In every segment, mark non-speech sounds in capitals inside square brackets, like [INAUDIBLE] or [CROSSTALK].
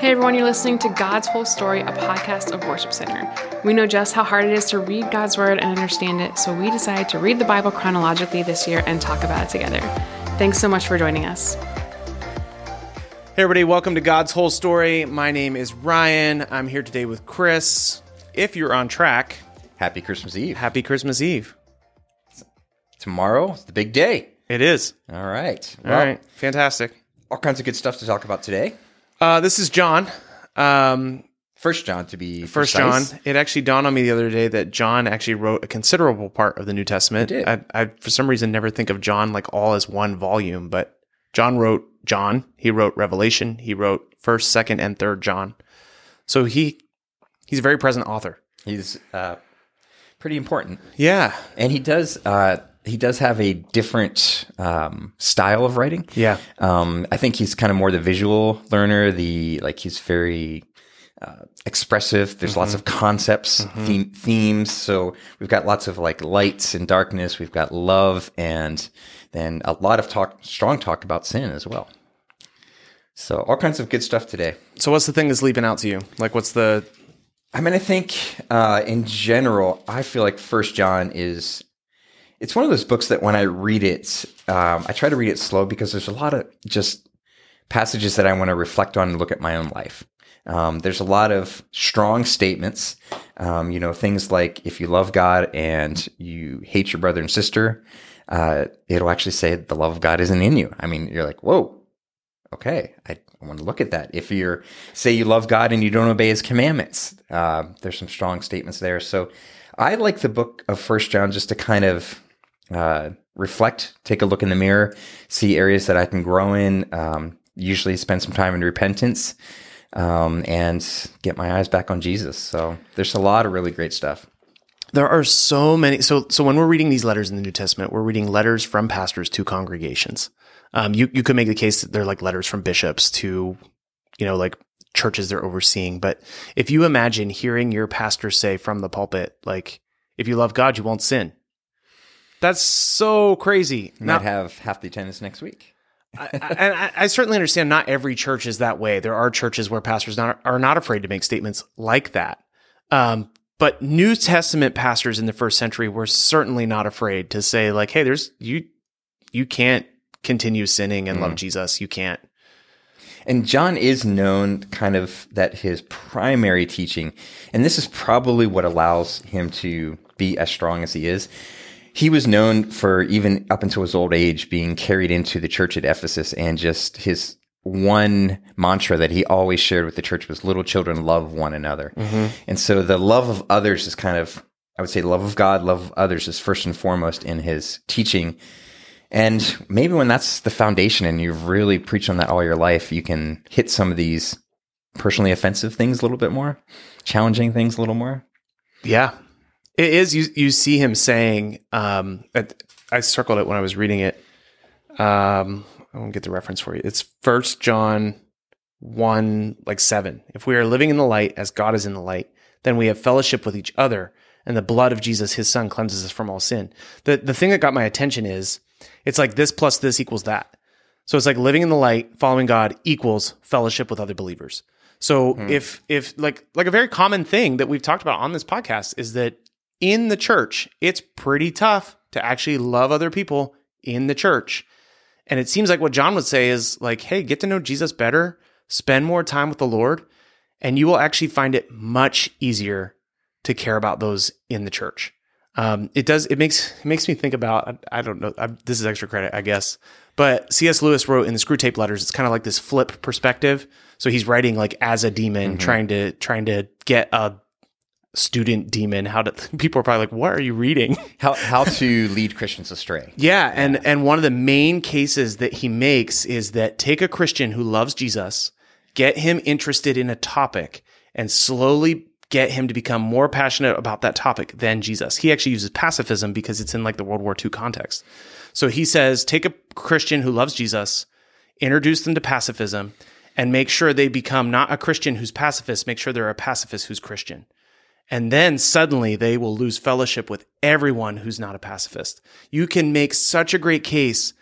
Hey everyone, you're listening to God's Whole Story, a podcast of Worship Center. We know just how hard it is to read God's Word and understand it, so we decided to read the Bible chronologically this year and talk about it together. Thanks so much for joining us. Hey, everybody, welcome to God's Whole Story. My name is Ryan. I'm here today with Chris. If you're on track, Happy Christmas Eve. happy Christmas Eve. Tomorrow is the big day. It is. All right. All right, fantastic. All kinds of good stuff to talk about today. Uh, this is John. Um, First John to be First precise. John. It actually dawned on me the other day that John actually wrote a considerable part of the New Testament. I, I, for some reason, never think of John like all as one volume, but John wrote John. He wrote Revelation. He wrote First, Second, and Third John. So he he's a very present author. He's uh, pretty important, Yeah. and he does uh, he does have a different um, style of writing. Yeah. Um, I think he's kind of more the visual learner. The like he's very uh, expressive. There's lots of concepts, theme, themes. So we've got lots of like lights and darkness. We've got love, and then a lot of talk, strong talk about sin as well. So all kinds of good stuff today. So what's the thing that's leaping out to you? Like, what's the I mean, I think uh, in general, I feel like First John is. It's one of those books that when I read it, um, I try to read it slow because there's a lot of just passages that I want to reflect on and look at my own life. Um, there's a lot of strong statements, um, you know, things like if you love God and you hate your brother and sister, uh, it'll actually say the love of God isn't in you. I mean, you're like, whoa, okay, I want to look at that. If you're say you love God and you don't obey His commandments, uh, there's some strong statements there. So I like the book of First John just to kind of uh, reflect, take a look in the mirror, see areas that I can grow in. Um, usually, spend some time in repentance. Um, and get my eyes back on Jesus. So there's a lot of really great stuff. there are so many so so when we're reading these letters in the New Testament, we're reading letters from pastors to congregations. Um, you you could make the case that they're like letters from bishops to, you know, like churches they're overseeing. But if you imagine hearing your pastor say from the pulpit, like, if you love God, you won't sin. That's so crazy. Might Now, have half the attendance next week. I, I- and I, I certainly understand not every church is that way. There are churches where pastors not, are not afraid to make statements like that. Um, but New Testament pastors in the first century were certainly not afraid to say, like, "Hey, there's you, you can't continue sinning and love Jesus. You can't." And John is known kind of that his primary teaching, and this is probably what allows him to be as strong as he is. He was known for even up until his old age being carried into the church at Ephesus and just his one mantra that he always shared with the church was little children love one another. Mm-hmm. And so the love of others is kind of, I would say, love of God, love of others is first and foremost in his teaching. And maybe when that's the foundation and you've really preached on that all your life, you can hit some of these personally offensive things a little bit more, challenging things a little more. Yeah, it is. You you see him saying, um, at- I circled it when I was reading it. Um, I won't get the reference for you. It's First John one like seven. If we are living in the light as God is in the light, then we have fellowship with each other, and the blood of Jesus, His Son, cleanses us from all sin. The the thing that got my attention is it's like this plus this equals that. So it's like living in the light, following God equals fellowship with other believers. So if if like like a very common thing that we've talked about on this podcast is that in the church, it's pretty tough to actually love other people in the church. And it seems like what John would say is like, hey, get to know Jesus better, spend more time with the Lord, and you will actually find it much easier to care about those in the church. Um, it does. It makes it makes me think about. I, I don't know. I, this is extra credit, I guess. But C.S. Lewis wrote in the Screwtape Letters. It's kind of like this flip perspective. So he's writing like as a demon, trying to trying to get a student demon. How to [LAUGHS] people are probably like, what are you reading? [LAUGHS] How, how to lead Christians astray. Yeah, and and one of the main cases that he makes is that take a Christian who loves Jesus, get him interested in a topic, and slowly get him to become more passionate about that topic than Jesus. He actually uses pacifism because it's in like the World War II context. So he says, take a Christian who loves Jesus, introduce them to pacifism, and make sure they become not a Christian who's pacifist, make sure they're a pacifist who's Christian. And then suddenly they will lose fellowship with everyone who's not a pacifist. You can make such a great case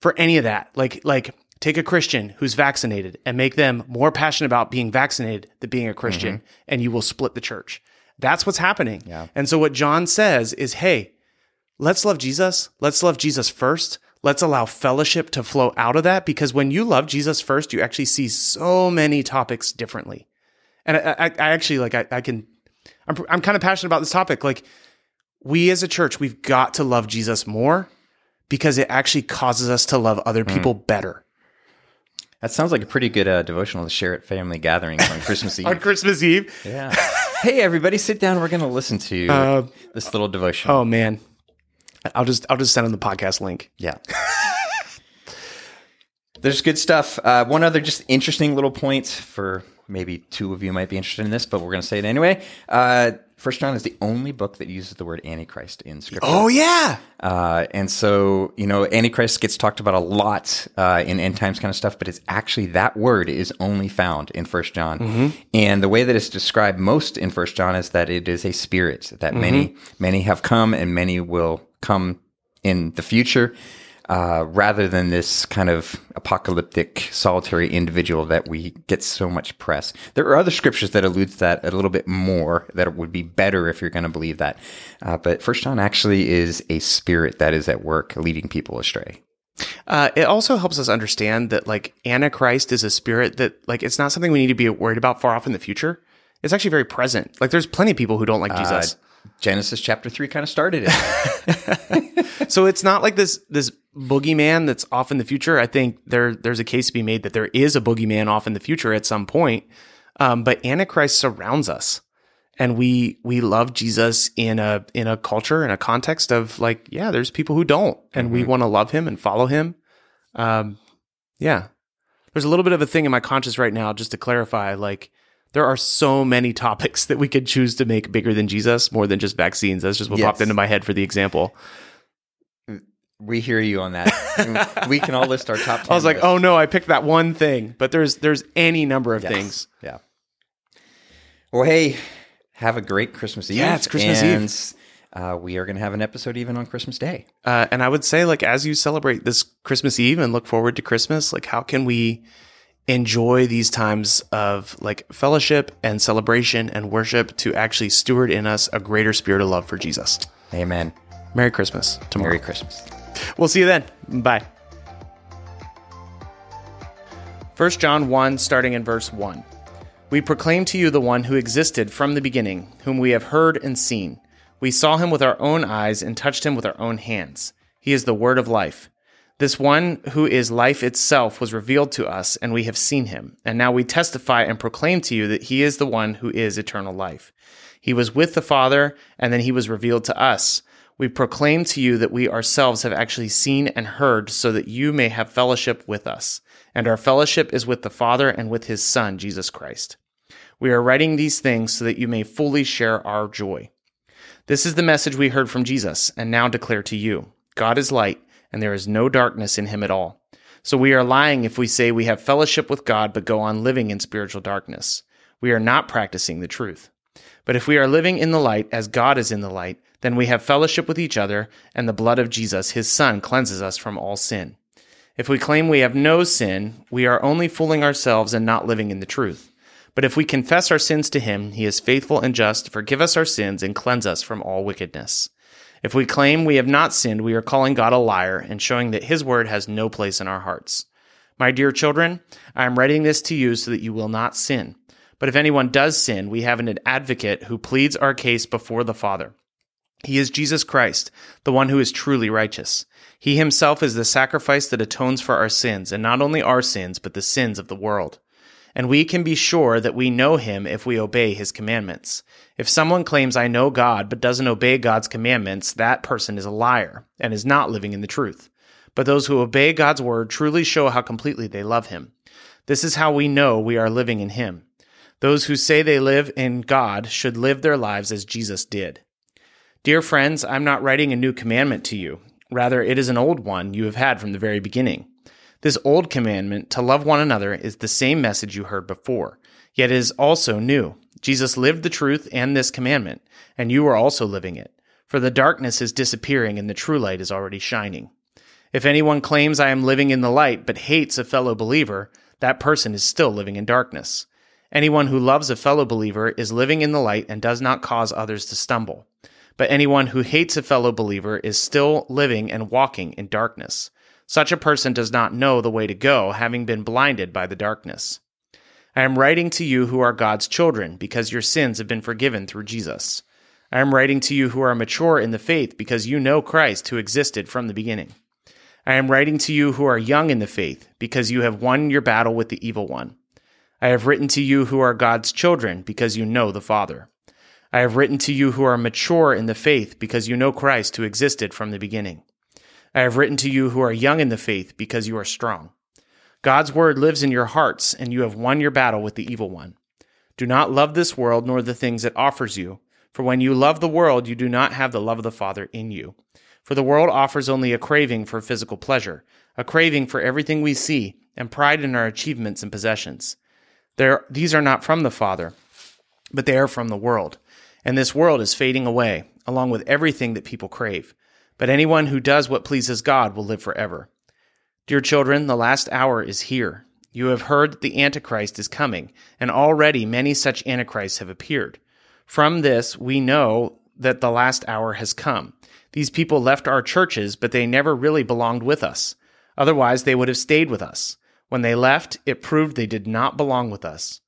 for any of that. Like, like take a Christian who's vaccinated and make them more passionate about being vaccinated than being a Christian, mm-hmm. and you will split the church. That's what's happening. Yeah. And so what John says is, hey, let's love Jesus. Let's love Jesus first. Let's allow fellowship to flow out of that because when you love Jesus first, you actually see so many topics differently. And I, I, I actually like, I, I can, I'm, I'm kind of passionate about this topic. Like, we as a church, we've got to love Jesus more because it actually causes us to love other people better. That sounds like a pretty good uh, devotional to share at family gatherings on Christmas [LAUGHS] Eve. On Christmas Eve, yeah. hey, everybody, sit down. We're going to listen to Uh, this little devotion. oh man, I'll just I'll just send them the podcast link. Yeah. [LAUGHS] There's good stuff. Uh, one other just interesting little point for maybe two of you might be interested in this, but we're going to say it anyway. Uh, First John is the only book that uses the word Antichrist in Scripture. Oh yeah, Uh, and so, you know, Antichrist gets talked about a lot uh, in end times kind of stuff, but it's actually that word is only found in First John. And the way that it's described most in First John is that it is a spirit that many, many have come and many will come in the future. Uh, rather than this kind of apocalyptic solitary individual that we get so much press. There are other scriptures that allude to that a little bit more that it would be better if you're going to believe that. Uh, but First John actually is a spirit that is at work leading people astray. Uh, it also helps us understand that like Antichrist is a spirit that like it's not something we need to be worried about far off in the future. It's actually very present. Like there's plenty of people who don't like Jesus. Genesis chapter three kind of started it. [LAUGHS] [LAUGHS] so it's not like this this boogeyman that's off in the future. I think there there's a case to be made that there is a boogeyman off in the future at some point. Um, but Antichrist surrounds us, and we we love Jesus in a in a culture in a context of like yeah, there's people who don't, and we want to love him and follow him. Um, yeah, there's a little bit of a thing in my conscience right now, just to clarify, like. There are so many topics that we could choose to make bigger than Jesus, more than just vaccines. That's just what Yes. popped into my head for the example. we hear you on that. we can all list our top 10 [LAUGHS] I was like, lists. oh no, I picked that one thing, but there's there's any number of Yes. things. Yeah. Well, hey, have a great Christmas Eve. Yeah, it's Christmas Eve. Uh, we are going to have an episode even on Christmas Day. Uh, and I would say, like, as you celebrate this Christmas Eve and look forward to Christmas, like, how can we enjoy these times of like fellowship and celebration and worship to actually steward in us a greater spirit of love for Jesus? Amen. Merry Christmas tomorrow. Merry Christmas. We'll see you then. Bye. 1 John 1, starting in verse 1. We proclaim to you the one who existed from the beginning, whom we have heard and seen. We saw him with our own eyes and touched him with our own hands. He is the word of life. This one who is life itself was revealed to us, and we have seen him. And now we testify and proclaim to you that he is the one who is eternal life. He was with the Father, and then he was revealed to us. We proclaim to you that we ourselves have actually seen and heard, so that you may have fellowship with us. And our fellowship is with the Father and with his Son, Jesus Christ. We are writing these things so that you may fully share our joy. This is the message we heard from Jesus, and now declare to you God is light, and there is no darkness in him at all. So we are lying if we say we have fellowship with God, but go on living in spiritual darkness. We are not practicing the truth. But if we are living in the light as God is in the light, then we have fellowship with each other, and the blood of Jesus, his Son, cleanses us from all sin. If we claim we have no sin, we are only fooling ourselves and not living in the truth. But if we confess our sins to him, he is faithful and just to forgive us our sins and cleanse us from all wickedness. If we claim we have not sinned, we are calling God a liar and showing that his word has no place in our hearts. My dear children, I am writing this to you so that you will not sin. But if anyone does sin, we have an advocate who pleads our case before the Father. He is Jesus Christ, the one who is truly righteous. He himself is the sacrifice that atones for our sins, and not only our sins, but the sins of the world. And we can be sure that we know him if we obey his commandments. If someone claims, I know God, but doesn't obey God's commandments, that person is a liar and is not living in the truth. But those who obey God's word truly show how completely they love him. This is how we know we are living in him. Those who say they live in God should live their lives as Jesus did. Dear friends, I'm not writing a new commandment to you. Rather, it is an old one you have had from the very beginning. This old commandment to love one another is the same message you heard before, yet is also new. Jesus lived the truth and this commandment, and you are also living it. For the darkness is disappearing and the true light is already shining. If anyone claims I am living in the light but hates a fellow believer, that person is still living in darkness. Anyone who loves a fellow believer is living in the light and does not cause others to stumble. But anyone who hates a fellow believer is still living and walking in darkness. Such a person does not know the way to go, having been blinded by the darkness. I am writing to you who are God's children, because your sins have been forgiven through Jesus. I am writing to you who are mature in the faith, because you know Christ who existed from the beginning. I am writing to you who are young in the faith, because you have won your battle with the evil one. I have written to you who are God's children, because you know the Father. I have written to you who are mature in the faith, because you know Christ who existed from the beginning. I have written to you who are young in the faith, because you are strong. God's word lives in your hearts, and you have won your battle with the evil one. Do not love this world nor the things it offers you, for when you love the world, you do not have the love of the Father in you. For the world offers only a craving for physical pleasure, a craving for everything we see, and pride in our achievements and possessions. They're, these are not from the Father, but they are from the world. And this world is fading away, along with everything that people crave. But anyone who does what pleases God will live forever. Dear children, the last hour is here. You have heard that the Antichrist is coming, and already many such Antichrists have appeared. From this, we know that the last hour has come. These people left our churches, but they never really belonged with us. Otherwise, they would have stayed with us. When they left, it proved they did not belong with us.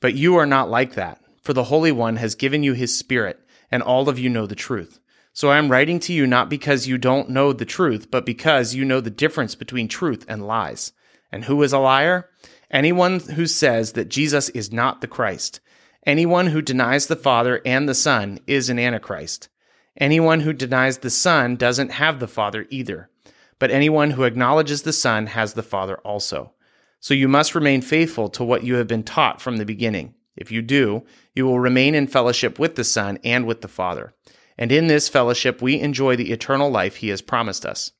But you are not like that, for the Holy One has given you his Spirit, and all of you know the truth. So I am writing to you not because you don't know the truth, but because you know the difference between truth and lies. And who is a liar? Anyone who says that Jesus is not the Christ. Anyone who denies the Father and the Son is an Antichrist. Anyone who denies the Son doesn't have the Father either. But anyone who acknowledges the Son has the Father also. So you must remain faithful to what you have been taught from the beginning. If you do, you will remain in fellowship with the Son and with the Father and in this fellowship we enjoy the eternal life he has promised us.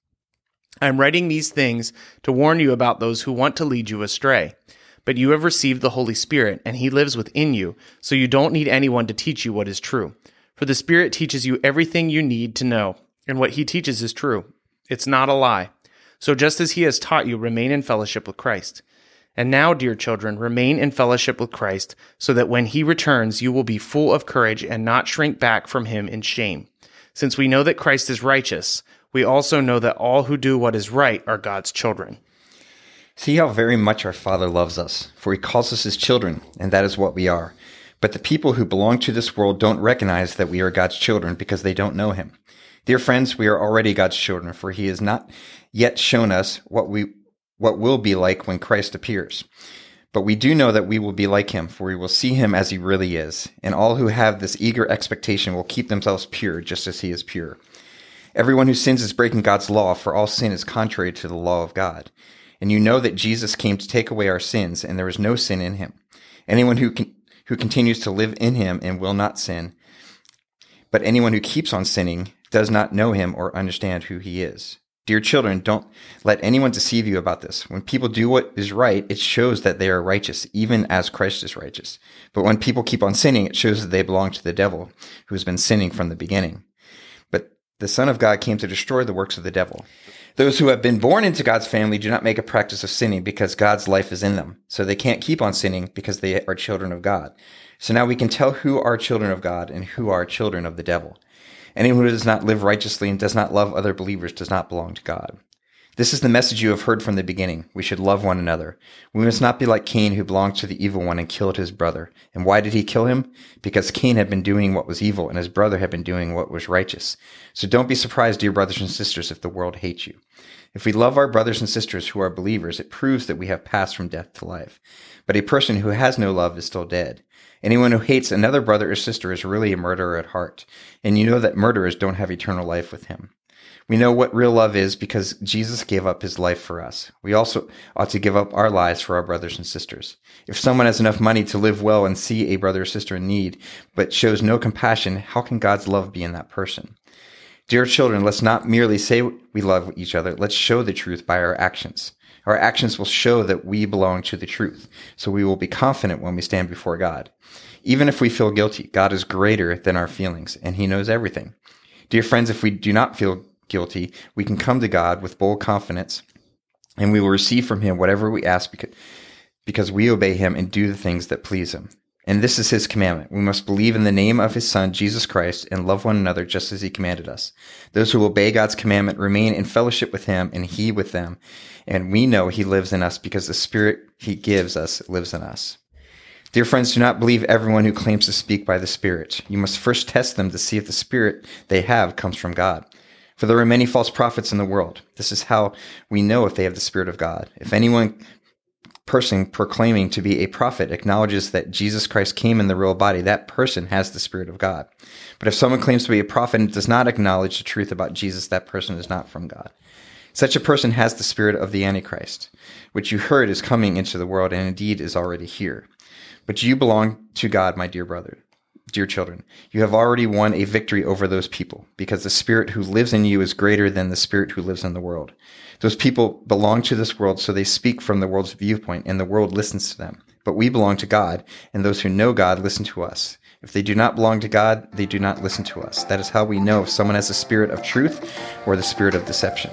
I am writing these things to warn you about those who want to lead you astray. But you have received the Holy Spirit, and he lives within you, so you don't need anyone to teach you what is true. For the Spirit teaches you everything you need to know, and what he teaches is true. It's not a lie. So just as he has taught you, remain in fellowship with Christ. And now, dear children, remain in fellowship with Christ, so that when he returns, you will be full of courage and not shrink back from him in shame. Since we know that Christ is righteous, we also know that all who do what is right are God's children. See how very much our Father loves us, for he calls us his children, and that is what we are. But the people who belong to this world don't recognize that we are God's children because they don't know him. Dear friends, we are already God's children, for he has not yet shown us what we what will be like when Christ appears. But we do know that we will be like him, for we will see him as he really is, and all who have this eager expectation will keep themselves pure, just as he is pure. Everyone who sins is breaking God's law, for all sin is contrary to the law of God. And you know that Jesus came to take away our sins, and there is no sin in him. Anyone who con- who continues to live in him and will not sin, but anyone who keeps on sinning does not know him or understand who he is. Dear children, don't let anyone deceive you about this. When people do what is right, it shows that they are righteous, even as Christ is righteous. But when people keep on sinning, it shows that they belong to the devil, who has been sinning from the beginning. But the Son of God came to destroy the works of the devil. Those who have been born into God's family do not make a practice of sinning because God's life is in them. So they can't keep on sinning because they are children of God. So now we can tell who are children of God and who are children of the devil. Anyone who does not live righteously and does not love other believers does not belong to God. This is the message you have heard from the beginning. We should love one another. We must not be like Cain, who belonged to the evil one and killed his brother. And why did he kill him? Because Cain had been doing what was evil and his brother had been doing what was righteous. So don't be surprised, dear brothers and sisters, if the world hates you. If we love our brothers and sisters who are believers, it proves that we have passed from death to life. But a person who has no love is still dead. Anyone who hates another brother or sister is really a murderer at heart. And you know that murderers don't have eternal life with him. We know what real love is because Jesus gave up his life for us. We also ought to give up our lives for our brothers and sisters. If someone has enough money to live well and see a brother or sister in need, but shows no compassion, how can God's love be in that person? Dear children, let's not merely say we love each other. Let's show the truth by our actions. Our actions will show that we belong to the truth. So we will be confident when we stand before God. Even if we feel guilty, God is greater than our feelings and he knows everything. Dear friends, if we do not feel guilty, we can come to God with bold confidence and we will receive from him whatever we ask because, because we obey him and do the things that please him. And this is his commandment. We must believe in the name of his son, Jesus Christ, and love one another just as he commanded us. Those who obey God's commandment remain in fellowship with him and he with them. And we know he lives in us because the spirit he gives us lives in us. Dear friends, do not believe everyone who claims to speak by the Spirit. You must first test them to see if the Spirit they have comes from God. For there are many false prophets in the world. This is how we know if they have the Spirit of God. If anyone person proclaiming to be a prophet acknowledges that Jesus Christ came in the real body, that person has the Spirit of God. But if someone claims to be a prophet and does not acknowledge the truth about Jesus, that person is not from God. Such a person has the spirit of the Antichrist, which you heard is coming into the world and indeed is already here. But you belong to God, my dear brother, dear children. You have already won a victory over those people, because the spirit who lives in you is greater than the spirit who lives in the world. Those people belong to this world, so they speak from the world's viewpoint, and the world listens to them. But we belong to God, and those who know God listen to us. If they do not belong to God, they do not listen to us. That is how we know if someone has the spirit of truth or the spirit of deception.